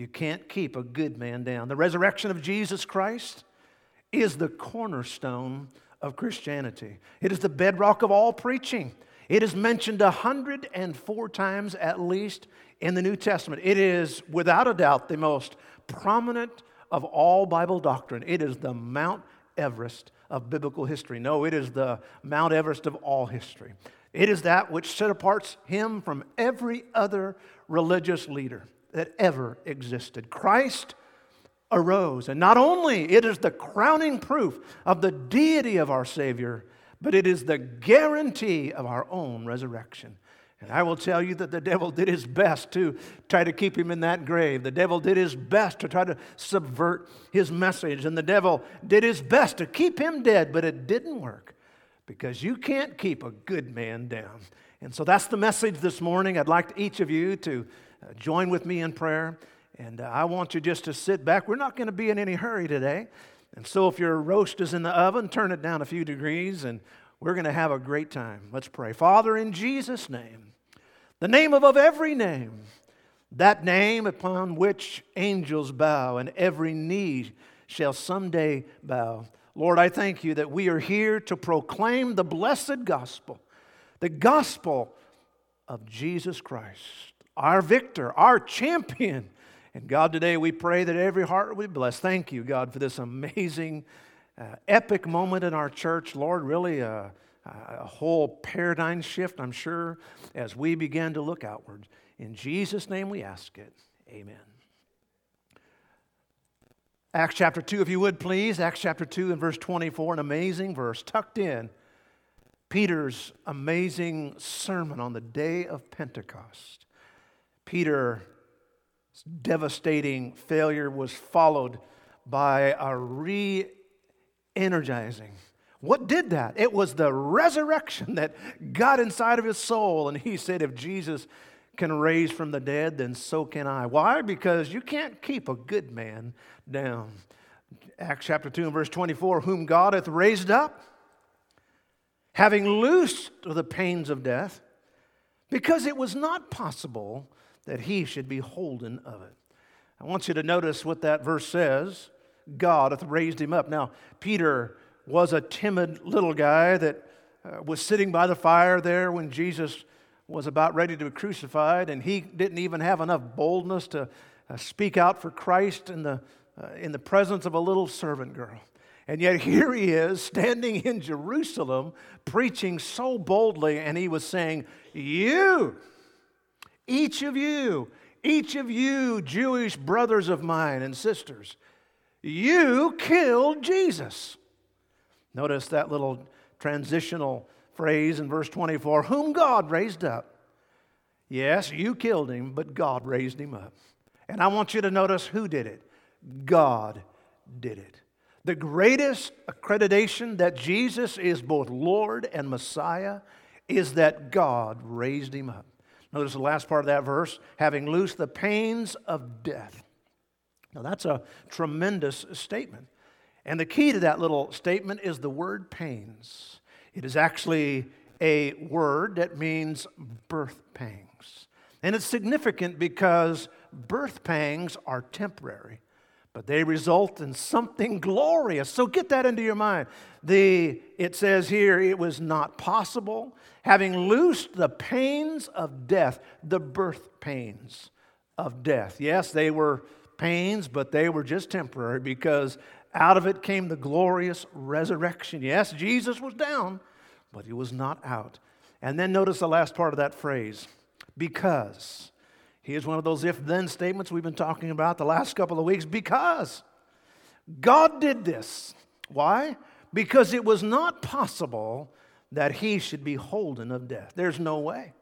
You can't keep a good man down. The resurrection of Jesus Christ is the cornerstone of Christianity, it is the bedrock of all preaching. It is mentioned 104 times at least in the New Testament. It is, without a doubt, the most prominent of all Bible doctrine. It is the Mount Everest of biblical history. No, it is the Mount Everest of all history. It is that which set apart him from every other religious leader that ever existed. Christ arose. And not only it is the crowning proof of the deity of our Savior, but it is the guarantee of our own resurrection. And I will tell you that the devil did his best to try to keep him in that grave. The devil did his best to try to subvert his message. And the devil did his best to keep him dead, but it didn't work because you can't keep a good man down. And so that's the message this morning. I'd like each of you to uh, join with me in prayer. And uh, I want you just to sit back. We're not going to be in any hurry today. And so if your roast is in the oven, turn it down a few degrees and we're going to have a great time. Let's pray. Father, in Jesus' name, the name above every name, that name upon which angels bow and every knee shall someday bow. Lord, I thank you that we are here to proclaim the blessed gospel, the gospel of Jesus Christ, our victor, our champion. And God, today we pray that every heart will be blessed. Thank you, God, for this amazing uh, epic moment in our church, Lord, really a, a whole paradigm shift, I'm sure, as we begin to look outward. In Jesus' name we ask it. Amen. Acts chapter 2, if you would please. Acts chapter 2 and verse 24, an amazing verse tucked in Peter's amazing sermon on the day of Pentecost. Peter's devastating failure was followed by a re energizing. What did that? It was the resurrection that got inside of his soul. And he said, If Jesus can raise from the dead, then so can I. Why? Because you can't keep a good man down. Acts chapter 2 and verse 24 Whom God hath raised up, having loosed the pains of death, because it was not possible that he should be holden of it. I want you to notice what that verse says. God hath raised him up. Now, Peter was a timid little guy that uh, was sitting by the fire there when Jesus was about ready to be crucified, and he didn't even have enough boldness to uh, speak out for Christ in the, uh, in the presence of a little servant girl. And yet, here he is standing in Jerusalem preaching so boldly, and he was saying, You, each of you, each of you, Jewish brothers of mine and sisters, you killed Jesus. Notice that little transitional phrase in verse 24 whom God raised up. Yes, you killed him, but God raised him up. And I want you to notice who did it. God did it. The greatest accreditation that Jesus is both Lord and Messiah is that God raised him up. Notice the last part of that verse having loosed the pains of death. Now, that's a tremendous statement. And the key to that little statement is the word pains. It is actually a word that means birth pangs. And it's significant because birth pangs are temporary, but they result in something glorious. So get that into your mind. The, it says here, it was not possible, having loosed the pains of death, the birth pains of death. Yes, they were pains, but they were just temporary because out of it came the glorious resurrection. Yes, Jesus was down, but he was not out. And then notice the last part of that phrase because. Here's one of those if then statements we've been talking about the last couple of weeks. Because God did this. Why? Because it was not possible that he should be holden of death. There's no way.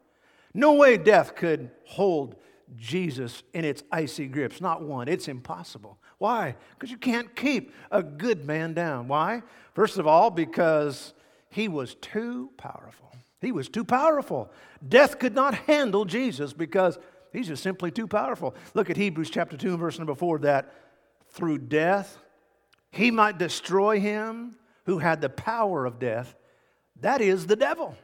No way death could hold Jesus in its icy grips. Not one. It's impossible. Why? Because you can't keep a good man down. Why? First of all, because he was too powerful. He was too powerful. Death could not handle Jesus because he's just simply too powerful. Look at Hebrews chapter 2 verse number 4 that through death he might destroy him who had the power of death. That is the devil.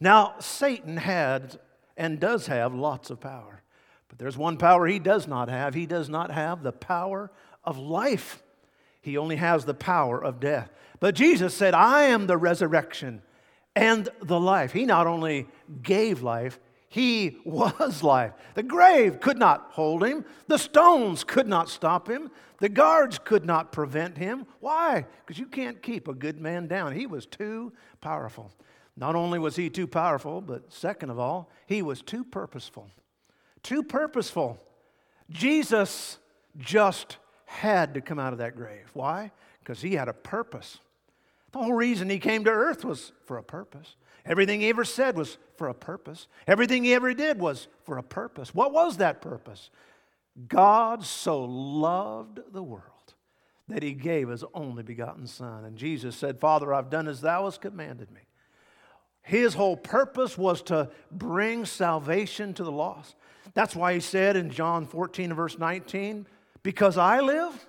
Now, Satan had and does have lots of power. But there's one power he does not have. He does not have the power of life, he only has the power of death. But Jesus said, I am the resurrection and the life. He not only gave life, he was life. The grave could not hold him. The stones could not stop him. The guards could not prevent him. Why? Because you can't keep a good man down. He was too powerful. Not only was he too powerful, but second of all, he was too purposeful. Too purposeful. Jesus just had to come out of that grave. Why? Because he had a purpose. The whole reason he came to earth was for a purpose. Everything he ever said was for a purpose. Everything he ever did was for a purpose. What was that purpose? God so loved the world that he gave his only begotten Son. And Jesus said, Father, I've done as thou hast commanded me. His whole purpose was to bring salvation to the lost. That's why he said in John 14, verse 19, Because I live,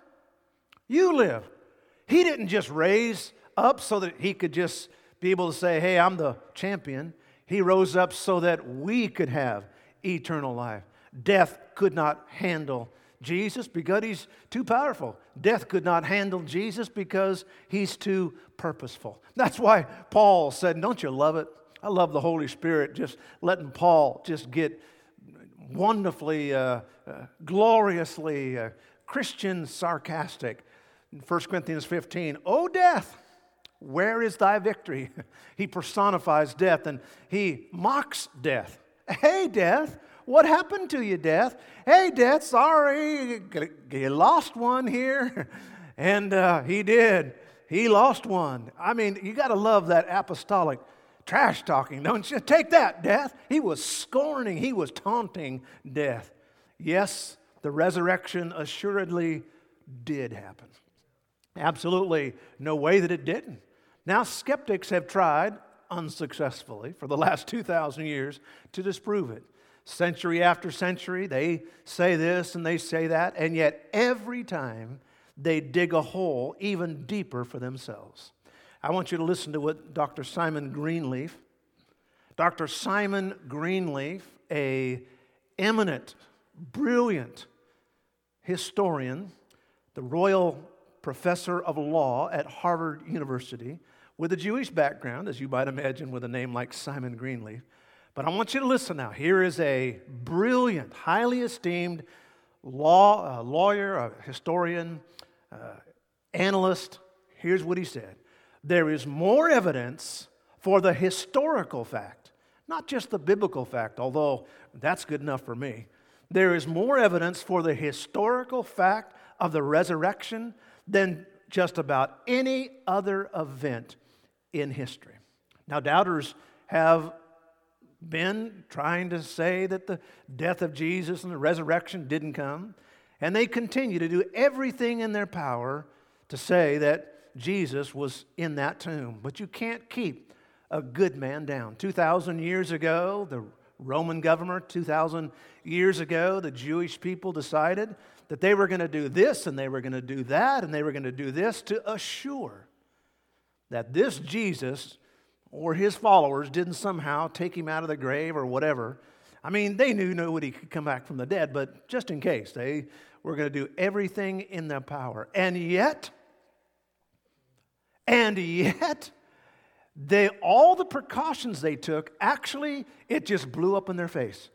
you live. He didn't just raise up so that he could just be able to say, Hey, I'm the champion. He rose up so that we could have eternal life. Death could not handle Jesus because he's too powerful. Death could not handle Jesus because he's too purposeful. That's why Paul said, Don't you love it? I love the Holy Spirit just letting Paul just get wonderfully, uh, uh, gloriously uh, Christian sarcastic. In 1 Corinthians 15, Oh, death, where is thy victory? he personifies death and he mocks death. Hey, death, what happened to you, death? Hey, death, sorry, you lost one here. And uh, he did. He lost one. I mean, you got to love that apostolic trash talking, don't you? Take that, death. He was scorning, he was taunting death. Yes, the resurrection assuredly did happen. Absolutely no way that it didn't. Now, skeptics have tried unsuccessfully for the last 2,000 years to disprove it. Century after century, they say this and they say that, and yet every time they dig a hole even deeper for themselves. I want you to listen to what Dr. Simon Greenleaf, Dr. Simon Greenleaf, a eminent, brilliant historian, the Royall Professor of Law at Harvard University, with a Jewish background, as you might imagine, with a name like Simon Greenleaf. But I want you to listen now. Here is a brilliant, highly esteemed law, uh, lawyer, a historian, uh, analyst. Here's what he said There is more evidence for the historical fact, not just the biblical fact, although that's good enough for me. There is more evidence for the historical fact of the resurrection than just about any other event in history. Now, doubters have been trying to say that the death of Jesus and the resurrection didn't come, and they continue to do everything in their power to say that Jesus was in that tomb. But you can't keep a good man down. 2,000 years ago, the Roman government, 2,000 years ago, the Jewish people decided that they were going to do this and they were going to do that and they were going to do this to assure that this Jesus or his followers didn't somehow take him out of the grave or whatever. I mean, they knew nobody could come back from the dead, but just in case, they were going to do everything in their power. And yet, and yet, they all the precautions they took actually it just blew up in their face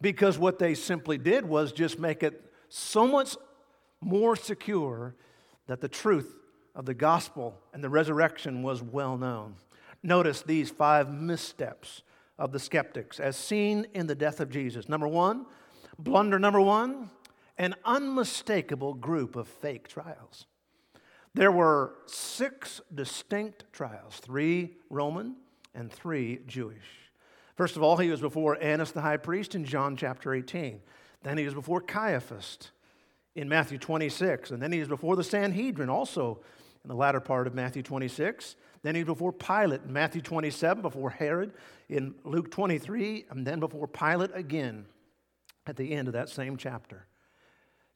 because what they simply did was just make it so much more secure that the truth of the gospel and the resurrection was well known. Notice these five missteps of the skeptics as seen in the death of Jesus. Number one, blunder number one, an unmistakable group of fake trials. There were six distinct trials three Roman and three Jewish. First of all, he was before Annas the high priest in John chapter 18. Then he was before Caiaphas in Matthew 26. And then he was before the Sanhedrin also in the latter part of Matthew 26. Then he was before Pilate in Matthew 27, before Herod in Luke 23, and then before Pilate again at the end of that same chapter.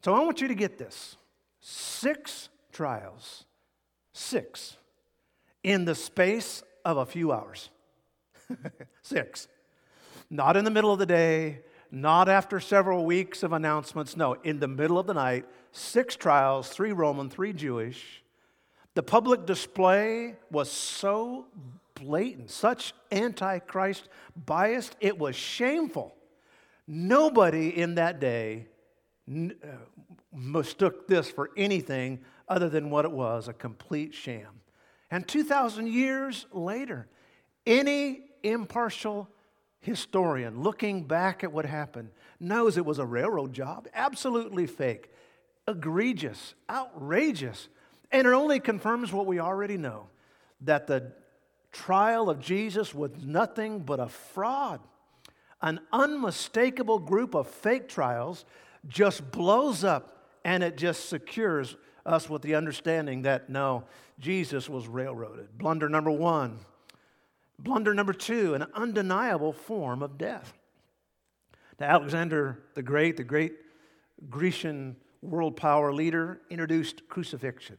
So I want you to get this six trials, six, in the space of a few hours. six. Not in the middle of the day, Not after several weeks of announcements. No, in the middle of the night, six trials, three Roman, three Jewish. The public display was so blatant, such antichrist biased, it was shameful. Nobody in that day uh, mistook this for anything other than what it was a complete sham. And 2,000 years later, any impartial historian looking back at what happened knows it was a railroad job, absolutely fake, egregious, outrageous. And it only confirms what we already know that the trial of Jesus was nothing but a fraud. An unmistakable group of fake trials just blows up and it just secures us with the understanding that no, Jesus was railroaded. Blunder number one. Blunder number two, an undeniable form of death. Now, Alexander the Great, the great Grecian world power leader, introduced crucifixion.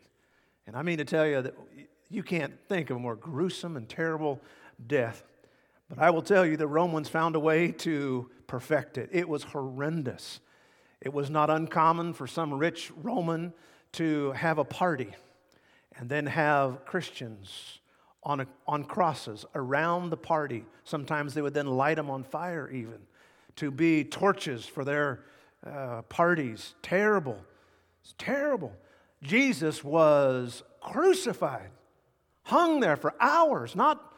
And I mean to tell you that you can't think of a more gruesome and terrible death. But I will tell you, the Romans found a way to perfect it. It was horrendous. It was not uncommon for some rich Roman to have a party and then have Christians on, a, on crosses around the party. Sometimes they would then light them on fire, even to be torches for their uh, parties. Terrible. It's terrible. Jesus was crucified, hung there for hours, not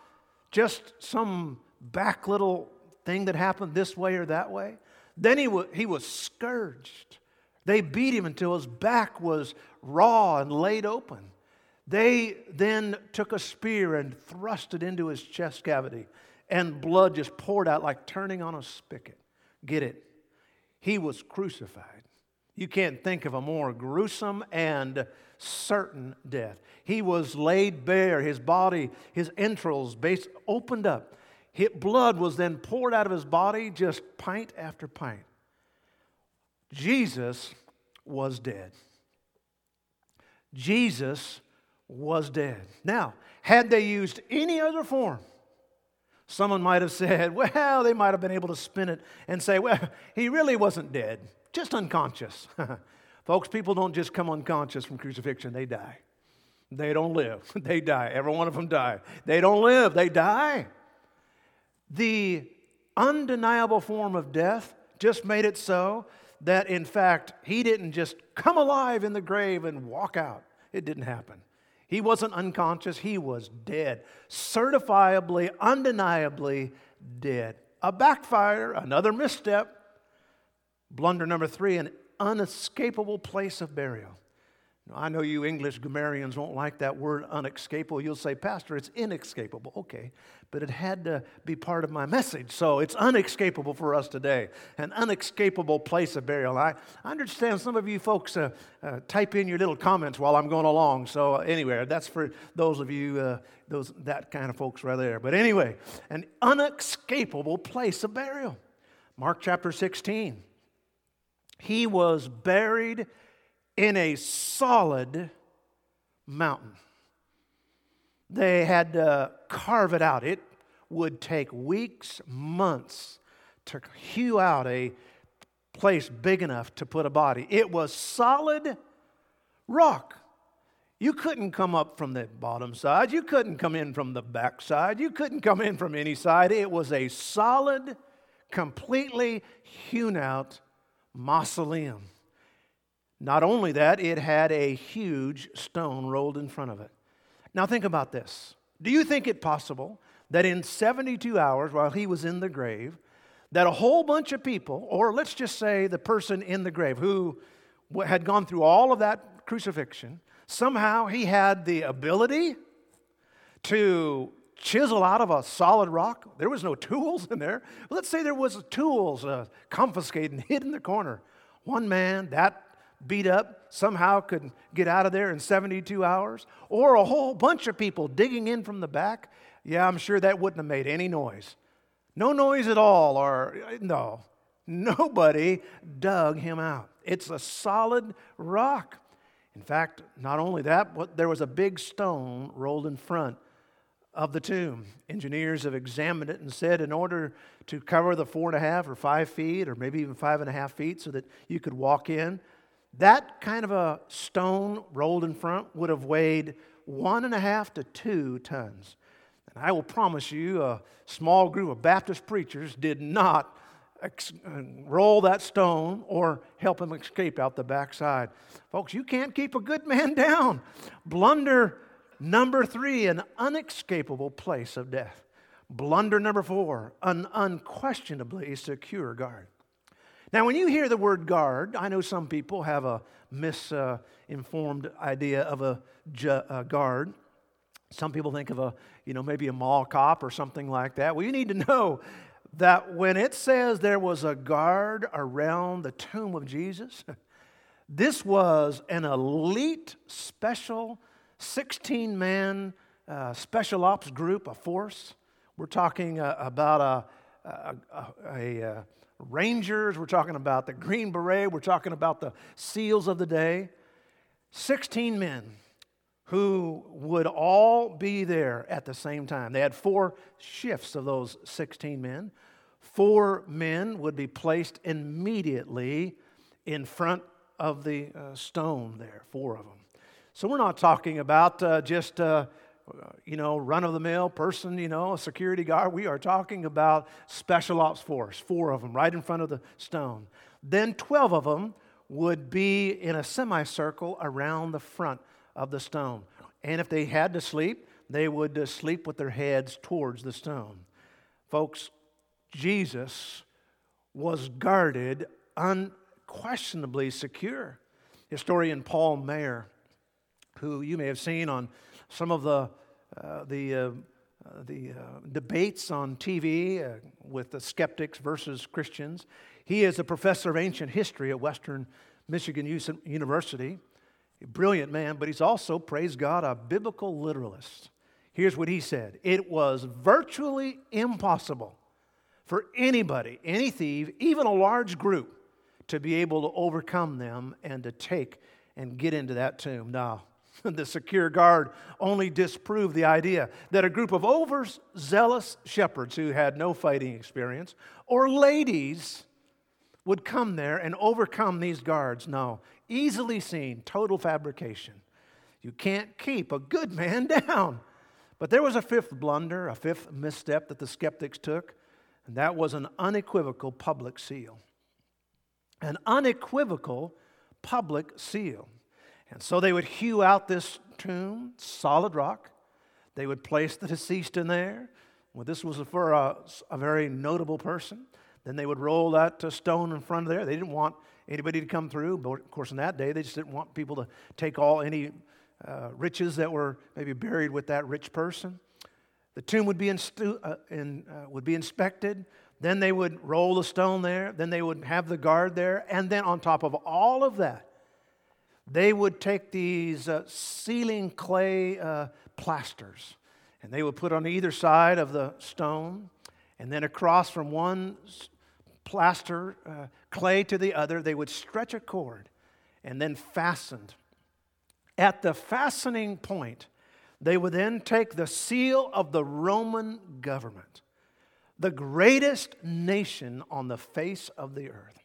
just some back little thing that happened this way or that way. Then he, w- he was scourged. They beat him until his back was raw and laid open. They then took a spear and thrust it into his chest cavity, and blood just poured out like turning on a spigot. Get it? He was crucified. You can't think of a more gruesome and certain death. He was laid bare, his body, his entrails base opened up. His blood was then poured out of his body, just pint after pint. Jesus was dead. Jesus was dead. Now, had they used any other form, someone might have said, well, they might have been able to spin it and say, well, he really wasn't dead, just unconscious. Folks, people don't just come unconscious from crucifixion, they die. They don't live, they die. Every one of them die. They don't live, they die. The undeniable form of death just made it so that, in fact, he didn't just come alive in the grave and walk out. It didn't happen. He wasn't unconscious, he was dead. Certifiably, undeniably dead. A backfire, another misstep. Blunder number three, an unescapable place of burial. I know you English grammarians won't like that word unescapable. You'll say, Pastor, it's inescapable. Okay, but it had to be part of my message. So it's unescapable for us today. An unescapable place of burial. I, understand some of you folks uh, uh, type in your little comments while I'm going along. So, uh, anyway, that's for those of you, uh, those, that kind of folks right there. But anyway, an unescapable place of burial. Mark chapter 16. He was buried in a solid mountain. They had to carve it out. It would take weeks, months to hew out a place big enough to put a body. It was solid rock. You couldn't come up from the bottom side. You couldn't come in from the back side. You couldn't come in from any side. It was a solid, completely hewn out mausoleum. Not only that, it had a huge stone rolled in front of it. Now, think about this. Do you think it possible that in 72 hours, while he was in the grave, that a whole bunch of people, or let's just say the person in the grave who had gone through all of that crucifixion, somehow he had the ability to chisel out of a solid rock? There was no tools in there. Let's say there was tools uh, confiscated and hid in the corner. One man, that beat up, somehow could get out of there in 72 hours, or a whole bunch of people digging in from the back, yeah, I'm sure that wouldn't have made any noise. No noise at all, or no, nobody dug him out. It's a solid rock. In fact, not only that, but there was a big stone rolled in front of the tomb. Engineers have examined it and said, in order to cover the four and a half or five feet, or maybe even five and a half feet, so that you could walk in, that kind of a stone rolled in front would have weighed one and a half to two tons. And I will promise you, a small group of Baptist preachers did not ex- uh, roll that stone or help him escape out the backside. Folks, you can't keep a good man down. Blunder number three, an unescapable place of death. Blunder number four, an unquestionably secure guard. Now, when you hear the word guard, I know some people have a misinformed idea of a, ju- a guard. Some people think of a, you know, maybe a mall cop or something like that. Well, you need to know that when it says there was a guard around the tomb of Jesus, this was an elite, special, 16 man uh, special ops group, a force. We're talking uh, about a, a, a, a, Rangers, we're talking about the Green Beret, we're talking about the SEALs of the day. 16 men who would all be there at the same time. They had four shifts of those 16 men. Four men would be placed immediately in front of the uh, stone there, four of them. So we're not talking about uh, just, uh, you know, run of the mill person, you know, a security guard. We are talking about special ops force, four of them right in front of the stone. Then 12 of them would be in a semicircle around the front of the stone. And if they had to sleep, they would uh, sleep with their heads towards the stone. Folks, Jesus was guarded unquestionably secure. Historian Paul Maier, who you may have seen on some of the, uh, the, uh, the uh, debates on TV uh, with the skeptics versus Christians, he is a professor of ancient history at Western Michigan University. A brilliant man, but he's also, praise God, a biblical literalist. Here's what he said It was virtually impossible for anybody, any thief, even a large group, to be able to overcome them and to take and get into that tomb. Now, the secure guard only disproved the idea that a group of overzealous shepherds who had no fighting experience or ladies would come there and overcome these guards. No, easily seen, total fabrication. You can't keep a good man down. But there was a fifth blunder, a fifth misstep that the skeptics took, and that was an unequivocal public seal. An unequivocal public seal. And so they would hew out this tomb, solid rock. They would place the deceased in there. Well, this was for a, a very notable person. Then they would roll that uh, stone in front of there. They didn't want anybody to come through. But of course, in that day, they just didn't want people to take all any uh, riches that were maybe buried with that rich person. The tomb would be, instu- uh, in, uh, would be inspected. Then they would roll the stone there. Then they would have the guard there. And then, on top of all of that, they would take these uh, sealing clay uh, plasters and they would put on either side of the stone. And then across from one plaster uh, clay to the other, they would stretch a cord and then fastened. At the fastening point, they would then take the seal of the Roman government, the greatest nation on the face of the earth.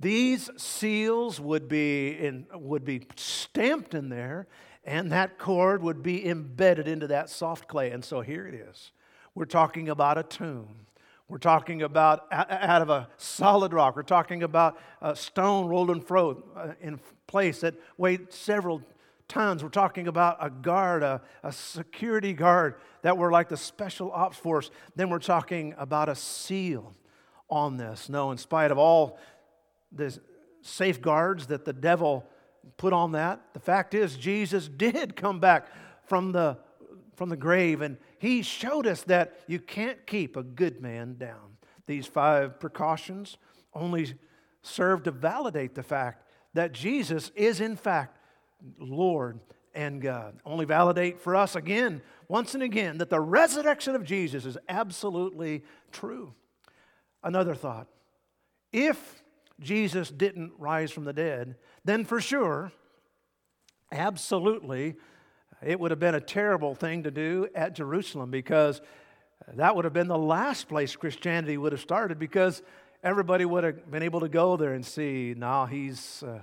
These seals would be, in, would be stamped in there, and that cord would be embedded into that soft clay. And so here it is. We're talking about a tomb. We're talking about out of a solid rock. We're talking about a stone rolled in, fro, uh, in place that weighed several tons. We're talking about a guard, a, a security guard that were like the special ops force. Then we're talking about a seal on this. No, in spite of all the safeguards that the devil put on that. The fact is, Jesus did come back from the, from the grave, and he showed us that you can't keep a good man down. These five precautions only serve to validate the fact that Jesus is, in fact, Lord and God. Only validate for us again, once and again, that the resurrection of Jesus is absolutely true. Another thought if Jesus didn't rise from the dead, then for sure, absolutely, it would have been a terrible thing to do at Jerusalem because that would have been the last place Christianity would have started because everybody would have been able to go there and see, no, he's, uh,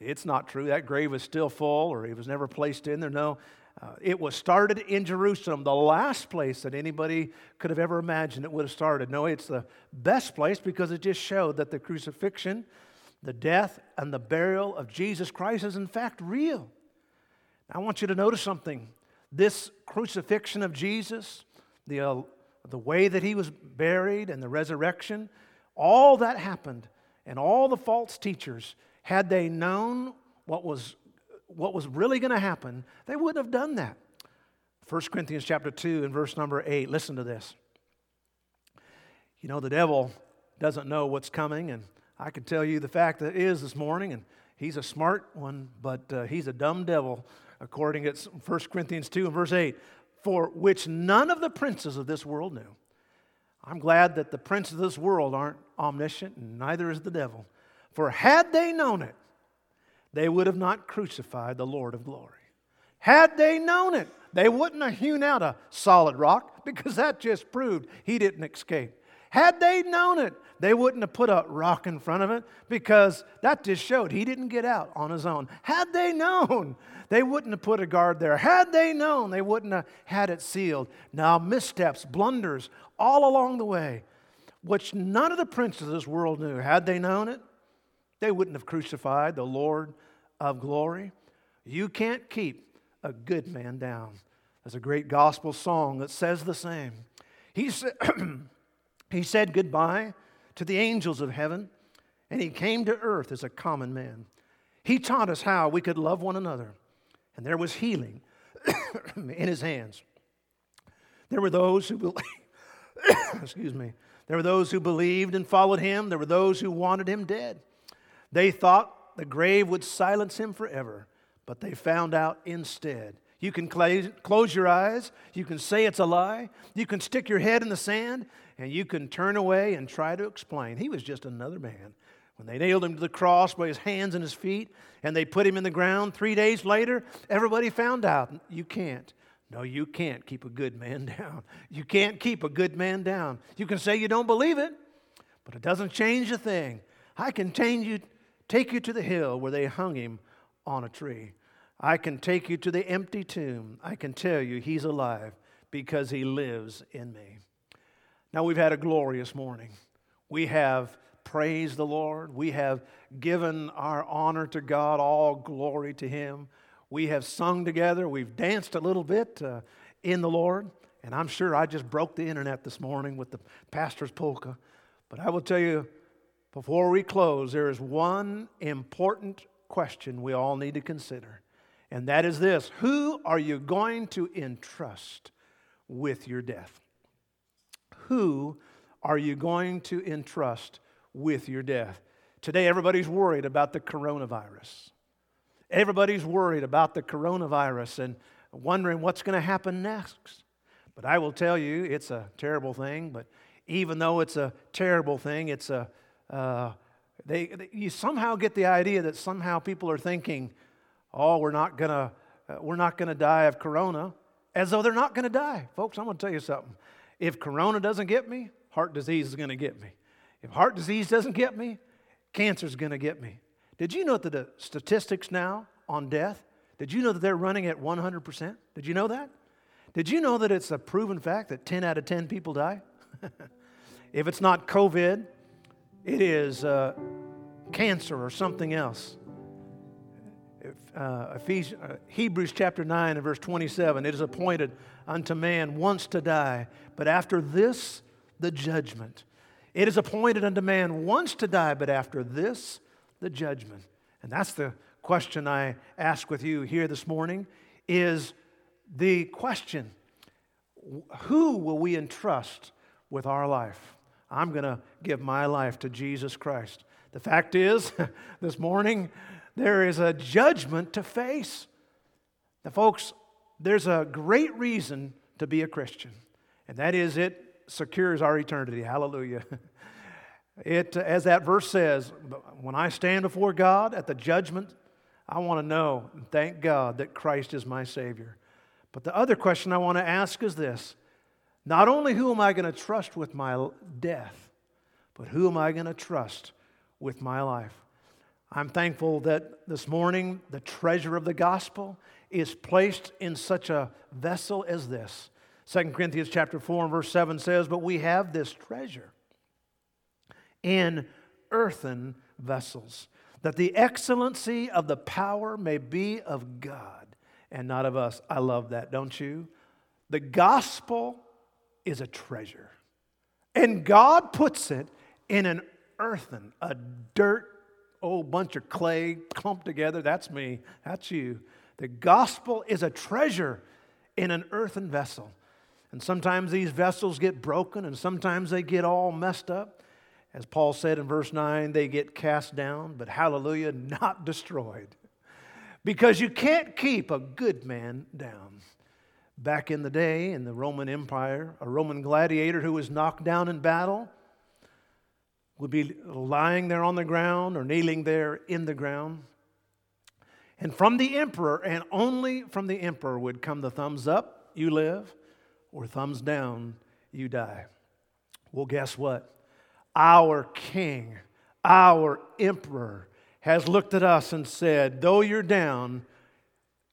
it's not true. That grave is still full or he was never placed in there. No, uh, it was started in Jerusalem, the last place that anybody could have ever imagined it would have started. No, it's the best place because it just showed that the crucifixion, the death, and the burial of Jesus Christ is in fact real. I want you to notice something. This crucifixion of Jesus, the, uh, the way that he was buried, and the resurrection, all that happened, and all the false teachers, had they known what was what was really going to happen, they wouldn't have done that. 1 Corinthians chapter 2 and verse number 8. Listen to this. You know, the devil doesn't know what's coming, and I can tell you the fact that is this morning, and he's a smart one, but uh, he's a dumb devil, according to 1 Corinthians 2 and verse 8, for which none of the princes of this world knew. I'm glad that the princes of this world aren't omniscient, and neither is the devil. For had they known it, they would have not crucified the Lord of glory. Had they known it, they wouldn't have hewn out a solid rock because that just proved he didn't escape. Had they known it, they wouldn't have put a rock in front of it because that just showed he didn't get out on his own. Had they known, they wouldn't have put a guard there. Had they known, they wouldn't have had it sealed. Now, missteps, blunders, all along the way, which none of the princes of this world knew. Had they known it, they wouldn't have crucified the Lord of glory. You can't keep a good man down. There's a great gospel song that says the same. He, sa- he said goodbye to the angels of heaven, and he came to earth as a common man. He taught us how we could love one another, and there was healing in his hands. There were those who believed, excuse me, there were those who believed and followed him. There were those who wanted him dead. They thought the grave would silence him forever, but they found out instead. You can close your eyes, you can say it's a lie, you can stick your head in the sand, and you can turn away and try to explain. He was just another man. When they nailed him to the cross by his hands and his feet, and they put him in the ground, three days later, everybody found out you can't. No, you can't keep a good man down. You can't keep a good man down. You can say you don't believe it, but it doesn't change a thing. I can change you, take you to the hill where they hung him on a tree. I can take you to the empty tomb. I can tell you he's alive because he lives in me. Now, we've had a glorious morning. We have praised the Lord. We have given our honor to God, all glory to him. We have sung together. We've danced a little bit uh, in the Lord. And I'm sure I just broke the internet this morning with the pastor's polka. But I will tell you, before we close, there is one important question we all need to consider, and that is this Who are you going to entrust with your death? Who are you going to entrust with your death? Today, everybody's worried about the coronavirus. Everybody's worried about the coronavirus and wondering what's going to happen next. But I will tell you, it's a terrible thing. But even though it's a terrible thing, it's a uh, they, they, you somehow get the idea that somehow people are thinking, oh, we're not going to uh, we're not going to die of corona, as though they're not going to die. Folks, I'm going to tell you something. If corona doesn't get me, heart disease is going to get me. If heart disease doesn't get me, cancer is going to get me. Did you know that the statistics now on death, did you know that they're running at 100%? Did you know that? Did you know that it's a proven fact that 10 out of 10 people die? if it's not COVID, it is uh, cancer or something else. Uh, Ephesians, uh, Hebrews chapter 9 and verse 27 it is appointed unto man once to die, but after this, the judgment. It is appointed unto man once to die, but after this, the judgment. And that's the question I ask with you here this morning is the question who will we entrust with our life? I'm going to give my life to Jesus Christ. The fact is, this morning, there is a judgment to face. Now, folks, there's a great reason to be a Christian, and that is it secures our eternity. Hallelujah. It, as that verse says, when I stand before God at the judgment, I want to know, thank God that Christ is my Savior. But the other question I want to ask is this not only who am I going to trust with my death, but who am I going to trust with my life? I'm thankful that this morning the treasure of the gospel is placed in such a vessel as this. 2 Corinthians chapter 4 and verse 7 says, But we have this treasure in earthen vessels, that the excellency of the power may be of God and not of us. I love that, don't you? The gospel is a treasure, and God puts it in an earthen, a dirt, old bunch of clay clumped together. That's me, that's you. The gospel is a treasure in an earthen vessel. And sometimes these vessels get broken and sometimes they get all messed up. As Paul said in verse 9, they get cast down, but hallelujah, not destroyed. Because you can't keep a good man down. Back in the day in the Roman Empire, a Roman gladiator who was knocked down in battle would be lying there on the ground or kneeling there in the ground. And from the emperor, and only from the emperor, would come the thumbs up, you live, or thumbs down, you die. Well, guess what? Our king, our emperor, has looked at us and said, Though you're down,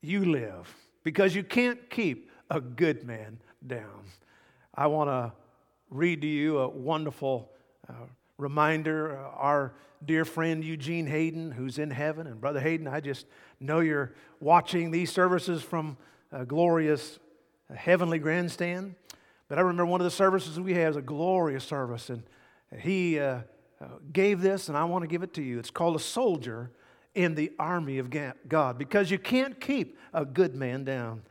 you live, because you can't keep a good man down. I want to read to you a wonderful uh, reminder. Uh, our dear friend Eugene Hayden, who's in heaven, and Brother Hayden, I just know you're watching these services from a glorious heavenly grandstand. But I remember one of the services we had was a glorious service, and he uh, uh, gave this, and I want to give it to you. It's called A Soldier in the Army of God because you can't keep a good man down.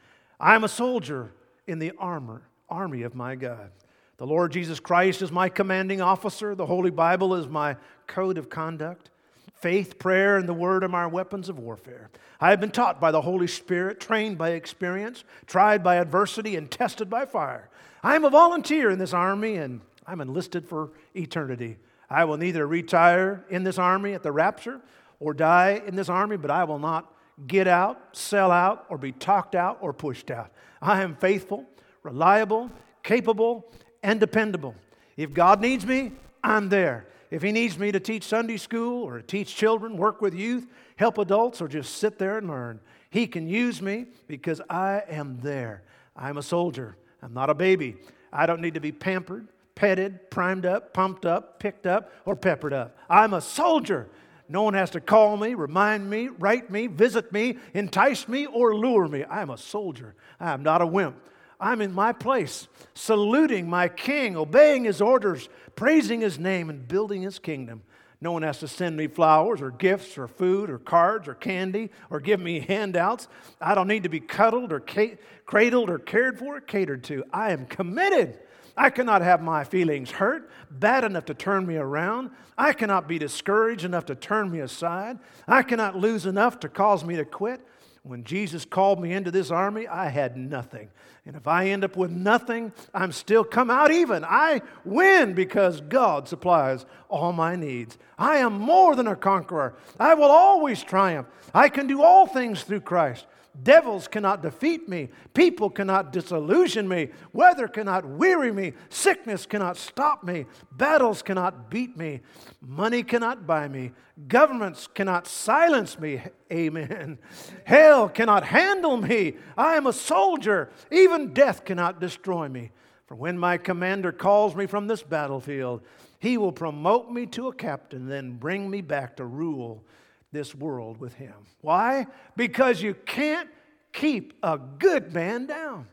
I'm a soldier in the armor, army of my God. The Lord Jesus Christ is my commanding officer. The Holy Bible is my code of conduct. Faith, prayer, and the word are my weapons of warfare. I have been taught by the Holy Spirit, trained by experience, tried by adversity, and tested by fire. I am a volunteer in this army, and I'm enlisted for eternity. I will neither retire in this army at the rapture or die in this army, but I will not get out, sell out, or be talked out or pushed out. I am faithful, reliable, capable, and dependable. If God needs me, I'm there. If He needs me to teach Sunday school or teach children, work with youth, help adults, or just sit there and learn, He can use me because I am there. I'm a soldier. I'm not a baby. I don't need to be pampered petted, primed up, pumped up, picked up, or peppered up. I'm a soldier. No one has to call me, remind me, write me, visit me, entice me, or lure me. I am a soldier. I am not a wimp. I'm in my place, saluting my king, obeying his orders, praising his name, and building his kingdom. No one has to send me flowers or gifts or food or cards or candy or give me handouts. I don't need to be cuddled or ca- cradled or cared for or catered to. I am committed I cannot have my feelings hurt, bad enough to turn me around. I cannot be discouraged enough to turn me aside. I cannot lose enough to cause me to quit. When Jesus called me into this army, I had nothing. And if I end up with nothing, I'm still come out even. I win because God supplies all my needs. I am more than a conqueror. I will always triumph. I can do all things through Christ Devils cannot defeat me. People cannot disillusion me. Weather cannot weary me. Sickness cannot stop me. Battles cannot beat me. Money cannot buy me. Governments cannot silence me. Amen. Hell cannot handle me. I am a soldier. Even death cannot destroy me. For when my commander calls me from this battlefield, he will promote me to a captain, then bring me back to rule this world with him. Why? Because you can't keep a good man down.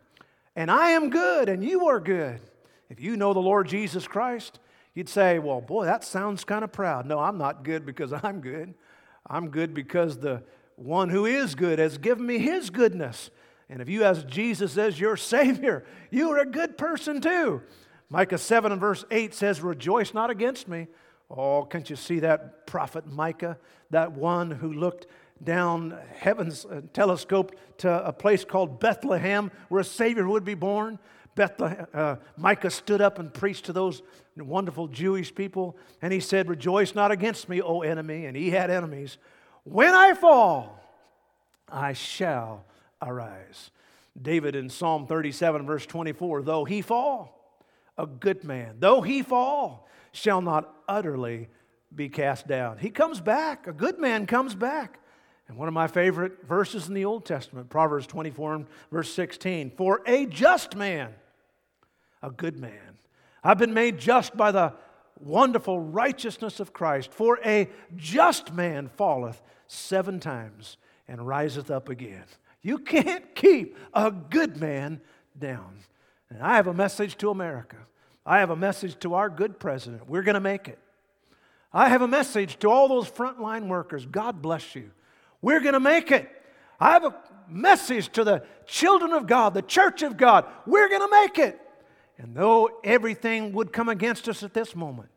And I am good and you are good. If you know the Lord Jesus Christ, you'd say, Well, boy, that sounds kind of proud. No, I'm not good because I'm good. I'm good because the one who is good has given me his goodness. And if you ask Jesus as your Savior, you are a good person too. Micah 7 and verse 8 says, Rejoice not against me, Oh, can't you see that prophet Micah, that one who looked down heaven's uh, telescope to a place called Bethlehem where a Savior would be born? Bethlehem, uh, Micah stood up and preached to those wonderful Jewish people, and he said, Rejoice not against me, O enemy. And he had enemies. When I fall, I shall arise. David in Psalm 37, verse 24, though he fall, a good man, though he fall, shall not utterly be cast down. He comes back. A good man comes back. And one of my favorite verses in the Old Testament, Proverbs 24 and verse 16 For a just man, a good man, I've been made just by the wonderful righteousness of Christ. For a just man falleth seven times and riseth up again. You can't keep a good man down. And I have a message to America. I have a message to our good president. We're going to make it. I have a message to all those frontline workers. God bless you. We're going to make it. I have a message to the children of God, the church of God. We're going to make it. And though everything would come against us at this moment,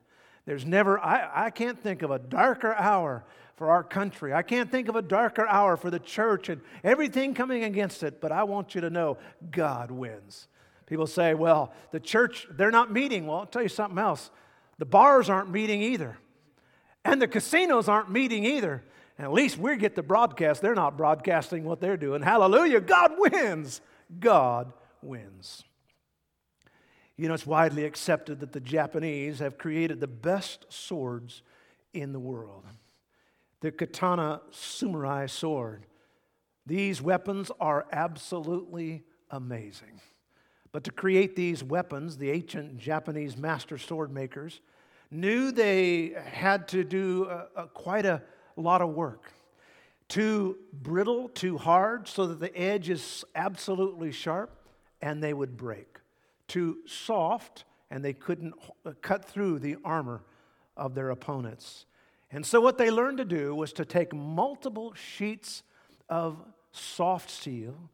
there's never, I, I can't think of a darker hour for our country. I can't think of a darker hour for the church and everything coming against it, but I want you to know God wins. People say, well, the church, they're not meeting. Well, I'll tell you something else. The bars aren't meeting either. And the casinos aren't meeting either. And at least we get the broadcast. They're not broadcasting what they're doing. Hallelujah. God wins. God wins. You know, it's widely accepted that the Japanese have created the best swords in the world. The katana samurai sword. These weapons are absolutely amazing. But to create these weapons, the ancient Japanese master sword makers knew they had to do a, a, quite a lot of work. Too brittle, too hard, so that the edge is absolutely sharp and they would break too soft and they couldn't uh, cut through the armor of their opponents. And so, what they learned to do was to take multiple sheets of soft steel,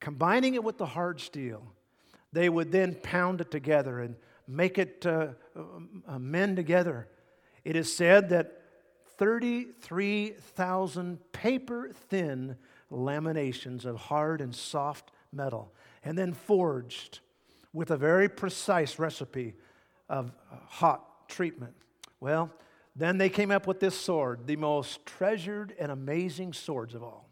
combining it with the hard steel. They would then pound it together and make it uh, uh, mend together. It is said that 33,000 paper thin laminations of hard and soft metal, and then forged with a very precise recipe of hot treatment. Well, then they came up with this sword, the most treasured and amazing swords of all.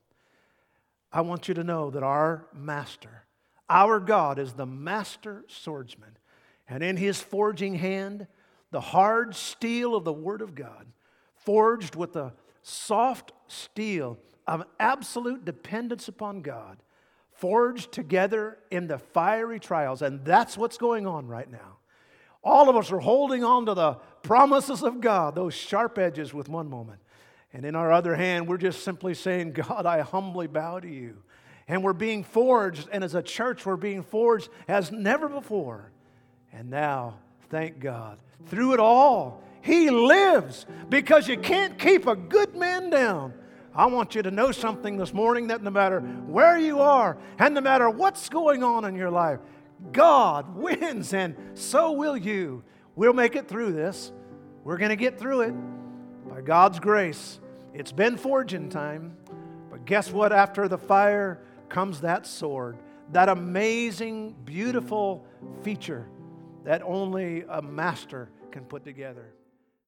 I want you to know that our master, our God, is the master swordsman. And in his forging hand, the hard steel of the Word of God, forged with the soft steel of absolute dependence upon God, forged together in the fiery trials. And that's what's going on right now. All of us are holding on to the promises of God, those sharp edges with one moment. And in our other hand, we're just simply saying, God, I humbly bow to you. And we're being forged, and as a church, we're being forged as never before. And now, thank God, through it all, He lives because you can't keep a good man down. I want you to know something this morning that no matter where you are and no matter what's going on in your life, God wins and so will you. We'll make it through this. We're going to get through it by God's grace. It's been forging time, but guess what? After the fire comes that sword, that amazing, beautiful feature that only a master can put together.